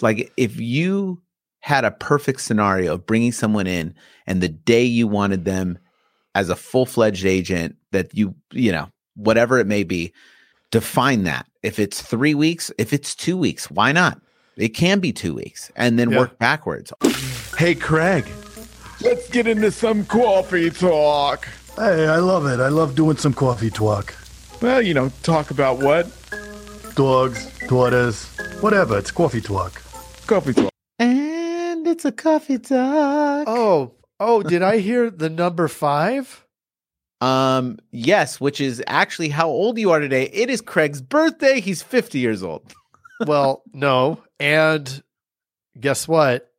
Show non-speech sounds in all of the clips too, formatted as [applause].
like if you had a perfect scenario of bringing someone in and the day you wanted them as a full-fledged agent that you you know whatever it may be define that if it's three weeks if it's two weeks why not it can be two weeks and then Yeah. work backwards Hey, Craig. Let's get into some coffee talk. Hey, I love it. I love doing some coffee talk. Well, you know, talk about what? Dogs, daughters, whatever. It's coffee talk. Coffee talk. and it's a coffee talk Oh, oh, did I hear the number five? um yes which is actually how old you are today it is craig's birthday he's 50 years old [laughs] Well, no. And guess what?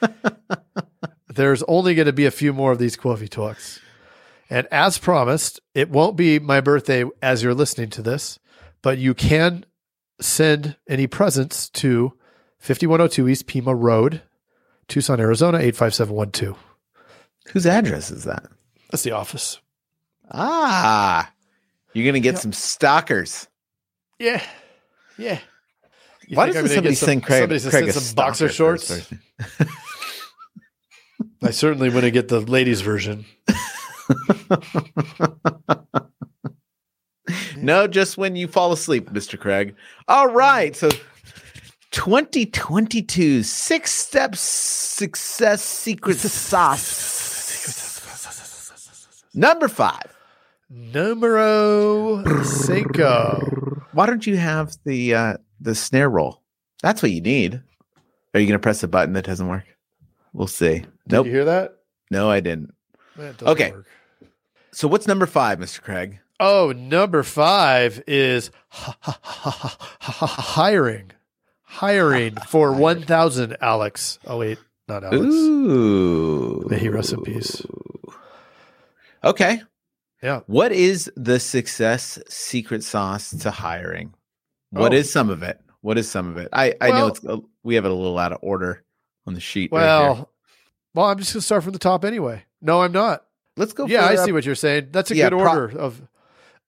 [laughs] There's only going to be a few more of these coffee talks. And as promised, it won't be my birthday as you're listening to this, but you can send any presents to 5102 East Pima Road, Tucson, Arizona, 85712. whose address is that That's the office. ah you're gonna get Yeah. some stalkers Yeah. Yeah. You Why doesn't somebody some- send Craig, somebody to Craig some boxer stalker for his shorts? [laughs] I certainly wouldn't get the ladies' version. [laughs] No, just when you fall asleep, Mr. Craig. All right. So 2022 six step success secret sauce. Number five. Numero cinco. Why don't you have the uh the snare roll? That's what you need. Are you gonna press a button that doesn't work? We'll see. Did nope. you hear that? No, I didn't. Okay. work. So what's number five, Mr. Craig? Oh, number five is [laughs] hiring. Hiring [laughs] for 1,000, Alex. Oh, wait, not Alex. Ooh. May he rest in peace. Okay. Yeah. What is the success secret sauce to hiring? What Oh. is some of it? What is some of it? I, I know it's we have it a little out of order on the sheet. right Well, here. well, I'm just going to start from the top anyway. No, I'm not. let's go. yeah, I uh, see what you're saying. That's a yeah, good pro- order of.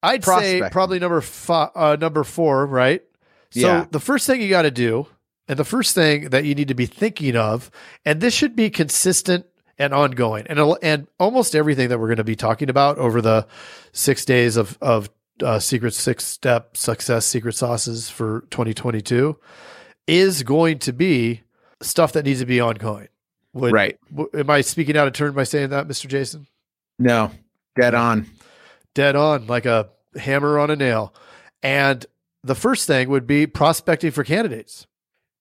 I'd say probably number five, uh, number four, right? So Yeah. the first thing you got to do, and the first thing that you need to be thinking of, and this should be consistent and ongoing, and and almost everything that we're going to be talking about over the six days of of uh, secret six step success secret sauces for 2022 is going to be stuff that needs to be ongoing. Would, right. w- am I speaking out of turn by saying that, Mr. Jason? No, dead on. dead on like a hammer on a nail. And the first thing would be prospecting for candidates.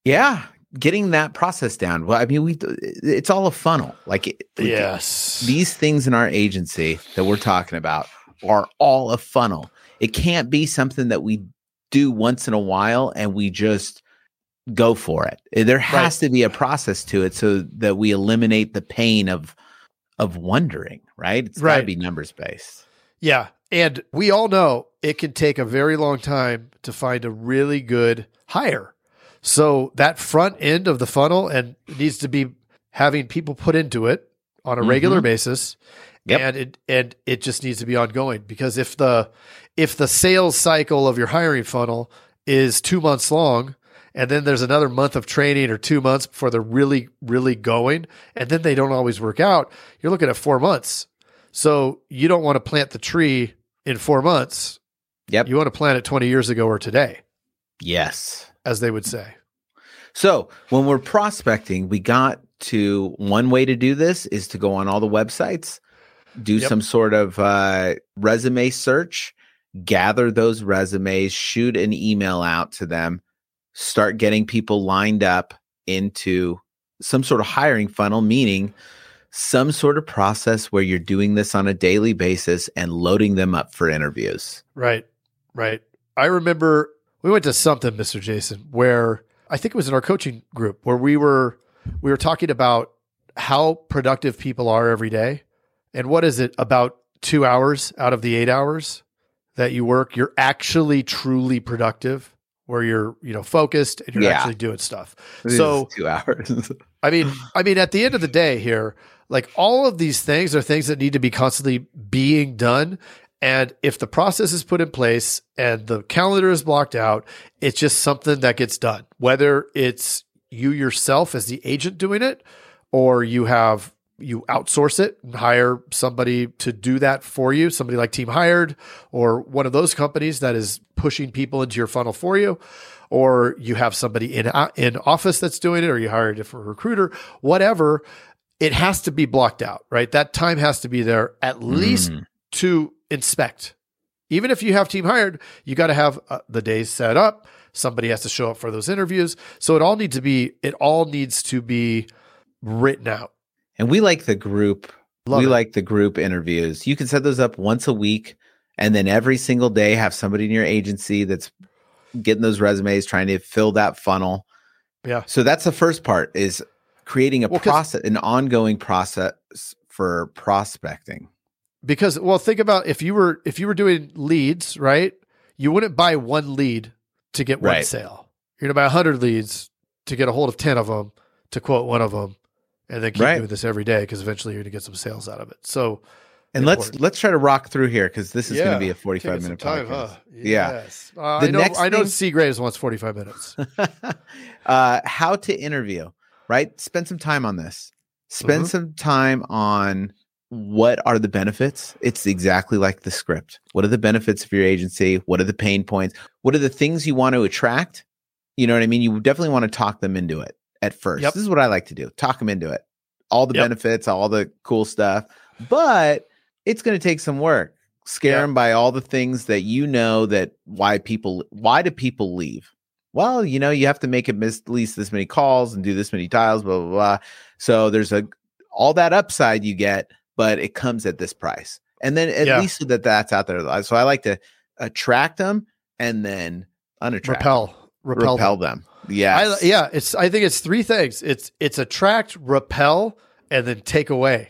Yeah, getting that process down. Well, I mean, we it's all a funnel. Like it- Yes. these things in our agency that we're talking about are all a funnel. It can't be something that we do once in a while and we just go for it. There has to be a process to it so that we eliminate the pain of of wondering, right? It's got to Right. be numbers based. yeah. And we all know it can take a very long time to find a really good hire. So that front end of the funnel and needs to be having people put into it on a regular Mhm. basis. Yep. And it and it just needs to be ongoing because if the if the sales cycle of your hiring funnel is two months long and then there's another month of training or two months before they're really, really going, and then they don't always work out, you're looking at four months. So you don't want to plant the tree in four months. Yep. You want to plant it 20 years ago or today, yes. as they would say. So when we're prospecting, we got to one way to do this is to go on all the websites, do Yep. some sort of uh, resume search, gather those resumes, shoot an email out to them, start getting people lined up into some sort of hiring funnel, meaning some sort of process where you're doing this on a daily basis and loading them up for interviews. Right. Right. I remember we went to something, Mr. Jason, where I think it was in our coaching group where we were we were talking about how productive people are every day. And what is it about 2 hours out of the 8 hours that you work, you're actually truly productive where you're, you know, focused and you're Yeah. actually doing stuff. This So two [laughs] hours. I mean, I mean, at the end of the day, here, like all of these things are things that need to be constantly being done. And if the process is put in place and the calendar is blocked out, it's just something that gets done. Whether it's you yourself as the agent doing it, or you have you outsource it and hire somebody to do that for you, somebody like Team Hired or one of those companies that is pushing people into your funnel for you, or you have somebody in in office that's doing it, or you hire a different recruiter, whatever. It has to be blocked out, right? That time has to be there at least Mm. to inspect. Even if you have Team Hired, you got to have uh, the days set up. Somebody has to show up for those interviews. So it all needs to be it all needs to be written out. And we like the group. Love we it. like the group interviews. You can set those up once a week and then every single day have somebody in your agency that's getting those resumes, trying to fill that funnel. Yeah. So that's the first part is creating a Well, process, an ongoing process for prospecting. because well think about if you were if you were doing leads right you wouldn't buy one lead to get one Right. sale you're gonna buy 100 leads to get a hold of 10 of them to quote one of them and then keep Right. doing this every day because eventually you're gonna get some sales out of it so And let's Important. let's try to rock through here because this is going to be a 45 minute time podcast. huh Yeah. uh, The i know next i know thing- c graves wants 45 minutes [laughs] uh, how to interview, right? Spend some time on this. Spend Mhm. some time on what are the benefits. It's exactly like the script. What are the benefits of your agency? What are the pain points? What are the things you want to attract? You know what I mean? You definitely want to talk them into it at first. Yep. This is what I like to do talk them into it. All the Yep. benefits, all the cool stuff. But it's going to take some work. Scare Yeah. them by all the things that you know that why people, why do people leave? Well, you know, you have to make at least this many calls and do this many dials, blah, blah, blah. So there's a all that upside you get, but it comes at this price. And then at Yeah. least that that's out there. So I like to attract them and then unattract repel repel, repel them. them. Yeah. I, yeah it's i think it's three things it's it's attract repel and then take away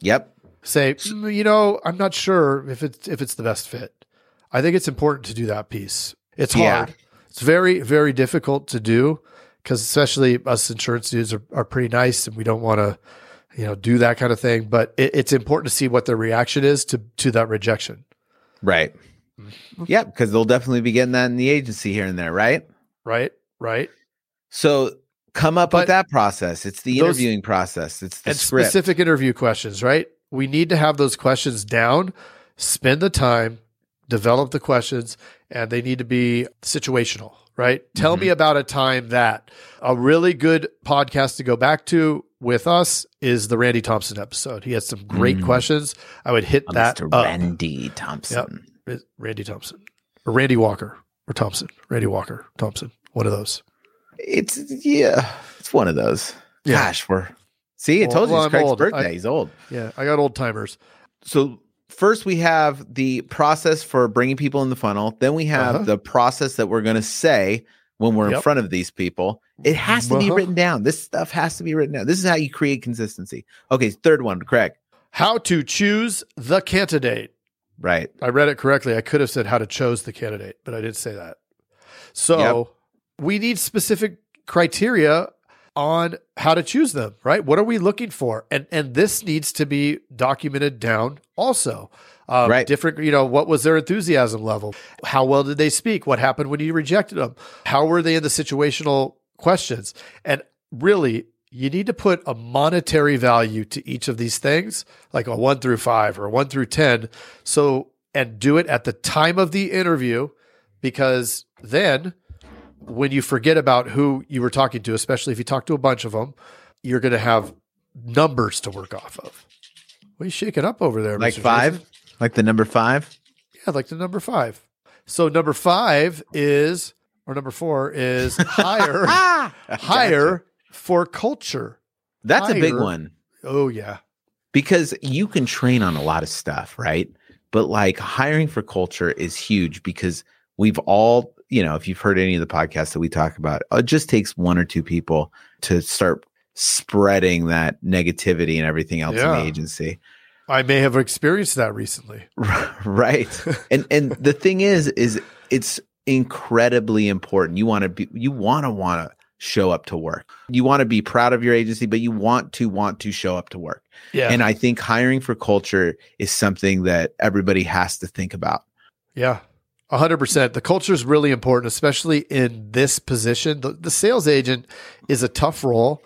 Yep. say, "Mm, you know, I'm not sure if it's if it's the best fit. I think it's important to do that piece. It's Yeah. Hard. It's very very difficult to do because especially us insurance dudes are, are pretty nice and we don't want to, you know, do that kind of thing. But it, it's important to see what their reaction is to to that rejection. Right. Mm-hmm. Yep. Because they'll definitely be getting that in the agency here and there. Right. Right. Right. So come up But with that process. It's the those- interviewing process. It's the and script. specific interview questions, right? We need to have those questions down, spend the time, develop the questions, and they need to be situational, right? Tell Mm-hmm. me about a time that a really good podcast to go back to with us is the Randy Thompson episode. He had some great Mm. questions. I would hit that Mr. up. Randy Thompson. Is- Randy Thompson or Randy Walker or Thompson. Randy Walker, Thompson, one of those. It's yeah, it's one of those. Yeah. Gosh, we're see, I Well- told you well, it's Craig's old. birthday. I- He's old. Yeah, I got old timers. So first we have the process for bringing people in the funnel. Then we have Uh-huh. the process that we're going to say when we're in front of these people. It has to be Uh-huh. written down. This stuff has to be written down. This is how you create consistency. Okay, third one, Craig. How to choose the candidate. Right. I read it correctly. I could have said how to chose the candidate, but I didn't say that. So we need specific criteria on how to choose them, right? What are we looking for? And and this needs to be documented down also. Um, Right. Different, you know, what was their enthusiasm level? How well did they speak? What happened when you rejected them? How were they in the situational questions? And really, you need to put a monetary value to each of these things, like a one through five or a one through 10. So, and do it at the time of the interview, because then when you forget about who you were talking to, especially if you talk to a bunch of them, you're going to have numbers to work off of. What are you shaking up over there? Like Mr. five? Jason? Like the number five? Yeah, like the number five. So number five is, or number four is [laughs] higher, [laughs] ah! hire for culture. That's a big one. Oh yeah, because you can train on a lot of stuff, right? But like hiring for culture is huge because we've all, you know, if you've heard any of the podcasts that we talk about, it just takes one or two people to start spreading that negativity and everything else in the agency. I may have experienced that recently. [laughs] right. and and the thing is is it's incredibly important. You want to be you want to want to show up to work. You want to be proud of your agency, but you want to want to show up to work. Yeah, And I think hiring for culture is something that everybody has to think about. yeah. Hundred percent. The culture is really important, especially in this position. The, the sales agent is a tough role.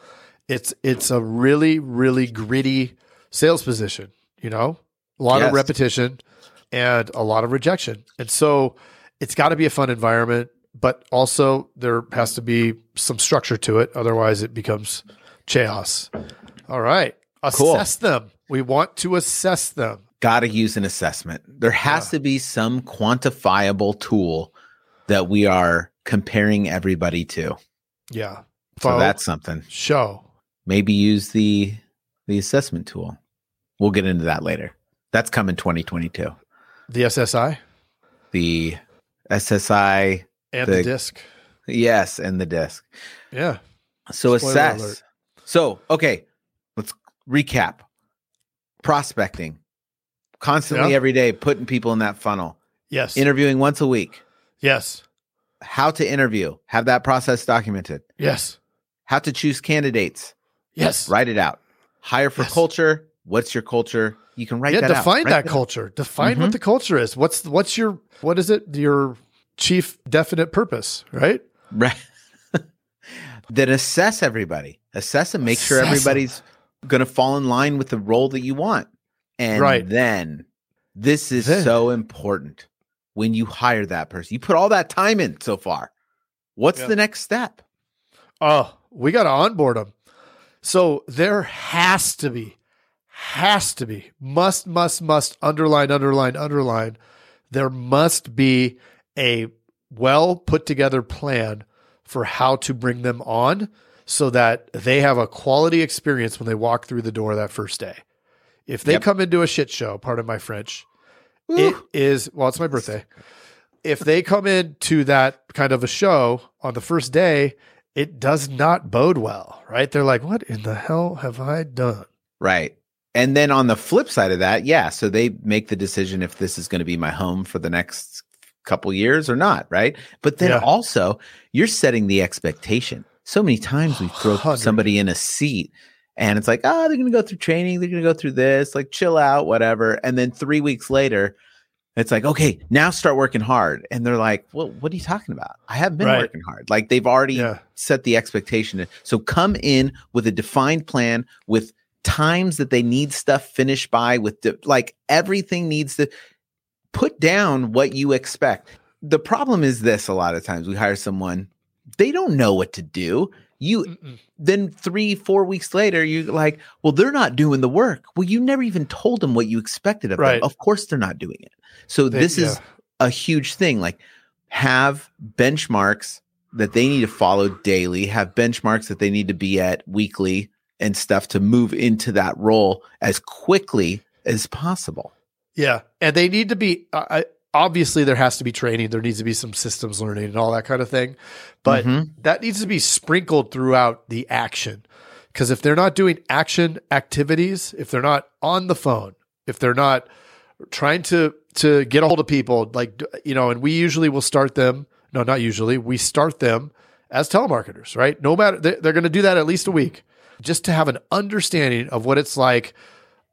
It's it's a really really gritty sales position. You know, a lot Yes. of repetition and a lot of rejection, and so it's got to be a fun environment. But also, there has to be some structure to it. Otherwise, it becomes chaos. All right, Cool. assess them. We want to assess them. Got to use an assessment. There has Yeah. to be some quantifiable tool that we are comparing everybody to. Yeah. So that's something. show. Maybe use the the assessment tool. We'll get into that later. That's coming 2022. The SSI The SSI, and The- the disc. yes, and the disc. Yeah. So Spoiler assess. alert. So, okay, let's recap. Prospecting. Constantly Yeah. every day putting people in that funnel. Yes. Interviewing once a week. yes. How to interview. Have that process documented. Yes. How to choose candidates. Yes. Write it out. Hire for Yes. culture. What's your culture? You can write yeah. that out. Define Write that out. culture. Define Mhm. what the culture is. What's what's your what is it? Your chief definite purpose, right? Right. [laughs] then assess everybody. Assess and make sure everybody's going to fall in line with the role that you want. And Right. then this is Then. so important when you hire that person. You put all that time in so far. What's Yeah. the next step? Oh, we got to onboard them. So there has to be, has to be, must, must, must, underline, underline, underline. There must be a well put together plan for how to bring them on so that they have a quality experience when they walk through the door that first day. If they Yep. come into a shit show, pardon my French, it Ooh. is, well, it's my birthday. If they come into that kind of a show on the first day, it does not bode well, right? They're like, what in the hell have I done? Right. And then on the flip side of that, yeah, so they make the decision if this is going to be my home for the next couple years or not, right? But then Yeah. also, you're setting the expectation. So many times we throw Hundred. somebody in a seat and it's like, oh, they're going to go through training, they're going to go through this, like chill out, whatever. And then 3 weeks later, it's like, okay, now start working hard. And they're like, well, what are you talking about? I haven't been Right. working hard. Like they've already Yeah. set the expectation. So come in with a defined plan with times that they need stuff finished by with the, like everything needs to put down what you expect. The problem is this a lot of times we hire someone they don't know what to do. You Mm-mm. then 3 4 weeks later you're like, "Well, they're not doing the work." Well, you never even told them what you expected of Right. them. Of course they're not doing it. So They- this is a huge thing. Like have benchmarks that they need to follow daily, have benchmarks that they need to be at weekly and stuff to move into that role as quickly as possible. Yeah, and they need to be. I, obviously, there has to be training. There needs to be some systems learning and all that kind of thing, but Mhm. that needs to be sprinkled throughout the action. Because if they're not doing action activities, if they're not on the phone, if they're not trying to to get a hold of people, like you know, and we usually will start them. No, not usually. We start them as telemarketers, right? No matter they're, they're going to do that at least a week, just to have an understanding of what it's like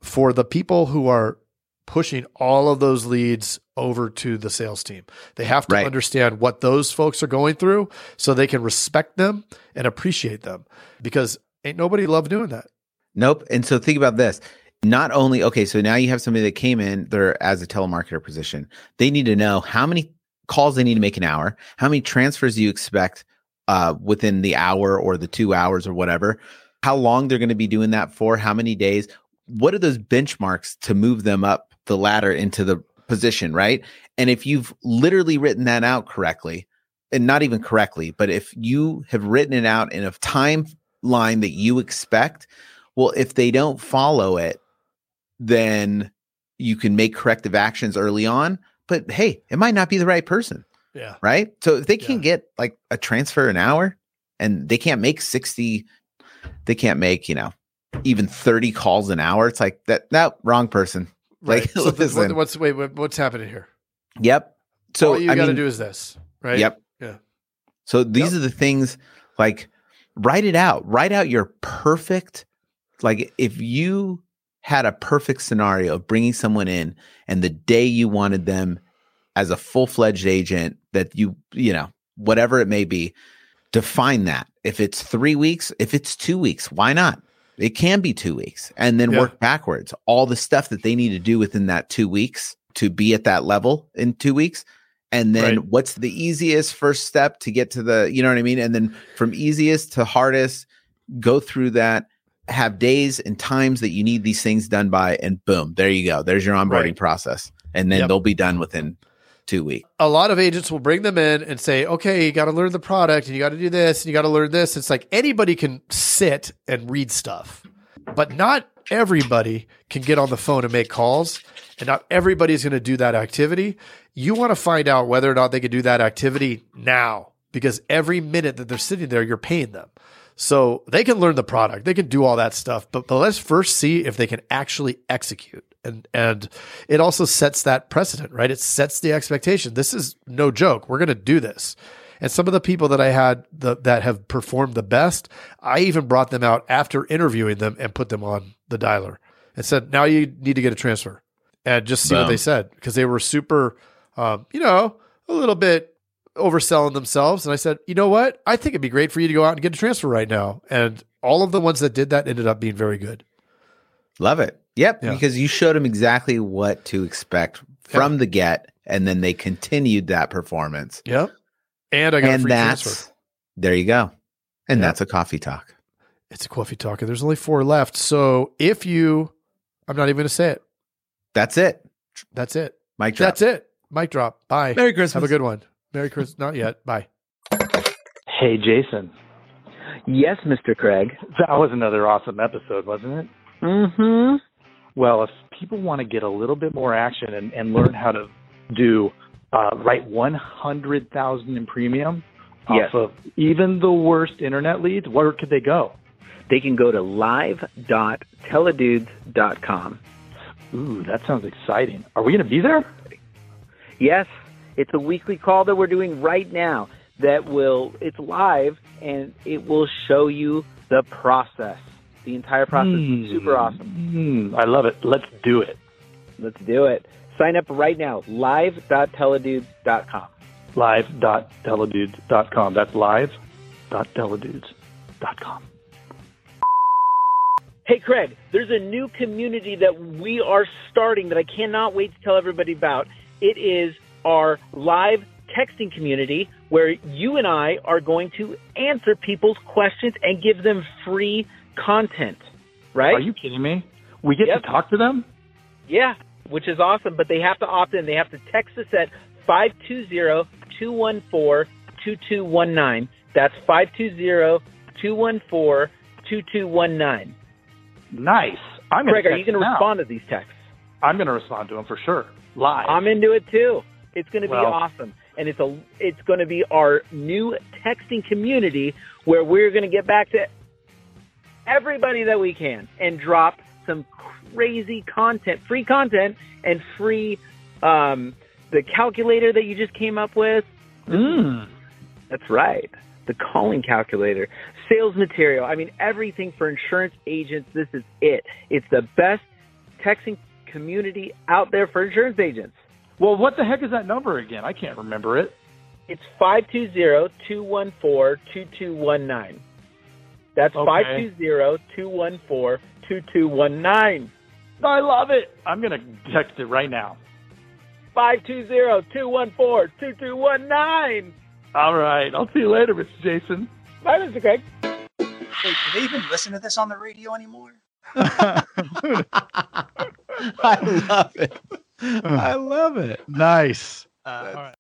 for the people who are pushing all of those leads over to the sales team. They have to Right. understand what those folks are going through so they can respect them and appreciate them because ain't nobody love doing that. Nope. And so think about this. Not only okay, so now you have somebody that came in there as a telemarketer position. They need to know how many calls they need to make an hour, how many transfers you expect uh, within the hour or the two hours or whatever, how long they're going to be doing that for, how many days. What are those benchmarks to move them up the ladder into the position, right? And if you've literally written that out correctly, and not even correctly, but if you have written it out in a timeline that you expect, well, if they don't follow it, then you can make corrective actions early on. But hey, it might not be the right person, Yeah. right? So if they can't Yeah. get like a transfer an hour and they can't make 60, they can't make, you know, even 30 calls an hour. It's like that, no, wrong person. Right. Like, [laughs] so listen. what, what's wait, what- what's happening here? Yep. So all you got to do is this, right? Yep. Yeah. So these Yep. are the things like write it out. Write out your perfect like if you had a perfect scenario of bringing someone in and the day you wanted them as a full-fledged agent that you, you know, whatever it may be, define that. If it's 3 weeks, if it's 2 weeks, why not? It can be 2 weeks and then Yeah. work backwards. All the stuff that they need to do within that 2 weeks to be at that level in 2 weeks and then Right. what's the easiest first step to get to the you know what i mean and then from easiest to hardest go through that have days and times that you need these things done by and boom there you go there's your onboarding Right. process and then Yep. they'll be done within two weeks a lot of agents will bring them in and say, okay, you got to learn the product and you got to do this and you got to learn this. It's like anybody can sit and read stuff, but not everybody can get on the phone and make calls. And not everybody's going to do that activity. You want to find out whether or not they can do that activity now because every minute that they're sitting there, you're paying them. So they can learn the product, they can do all that stuff, but, but let's first see if they can actually execute. And and it also sets that precedent, right? It sets the expectation. This is no joke. We're going to do this. And some of the people that I had the, that have performed the best, I even brought them out after interviewing them and put them on the dialer and said, "Now you need to get a transfer." And just see what they said because they were super, um, you know, a little bit overselling themselves. And I said, you know what? I think it'd be great for you to go out and get a transfer right now. And all of the ones that did that ended up being very good. Love it yep Yeah. because you showed them exactly what to expect from the get and then they continued that performance Yep. And I got a and free that's transfer. there you go and Yeah. that's a coffee talk It's a coffee talk, and there's only four left. So if you, I'm not even going to say it. that's it That's it. mike drop That's it. Mic drop. Bye. merry christmas Have a good one. Merry Christmas. Not yet. Bye. Hey, Jason. Yes, Mr. Craig. That was another awesome episode, wasn't it? Mm-hmm. Well, if people want to get a little bit more action and, and learn how to do uh, write 100,000 in premium Yes. off of even the worst internet leads, where could they go? They can go to live.teledudes.com. Ooh, that sounds exciting. Are we going to be there? Yes, it's a weekly call that we're doing right now that will, it's live and it will show you the process. The entire process is super awesome. Hmm, I love it. Let's do it. Let's do it. Sign up right now, live.teledudes.com. Live.teledudes.com. That's live.teledudes.com. Hey, Craig, there's a new community that we are starting that I cannot wait to tell everybody about. It is our live texting community where you and I are going to answer people's questions and give them free content, right? Are you kidding me? We get Yep. to talk to them? Yeah, which is awesome, but they have to opt in. They have to text us at 520-214-2219. That's 520-214-2219. Nice. I'm gonna are you going to respond to these texts? I'm going to respond to them for sure. Live. I'm into it too. It's going to be Well- awesome, and it's a it's going to be our new texting community where we're going to get back to everybody that we can and drop some crazy content, free content, and free um, the calculator that you just came up with. Mm. That's right. The calling calculator, sales material. I mean, everything for insurance agents. This is it. It's the best texting community out there for insurance agents. Well, what the heck is that number again? I can't remember it. It's 520-214-2219. That's Okay. 520-214-2219. I love it. I'm going to text it right now. 520-214-2219. All right. I'll see you later, Mr. Jason. Bye, Mr. Craig. Wait, do they even listen to this on the radio anymore? [laughs] [laughs] I love it. I love it. Nice. Uh,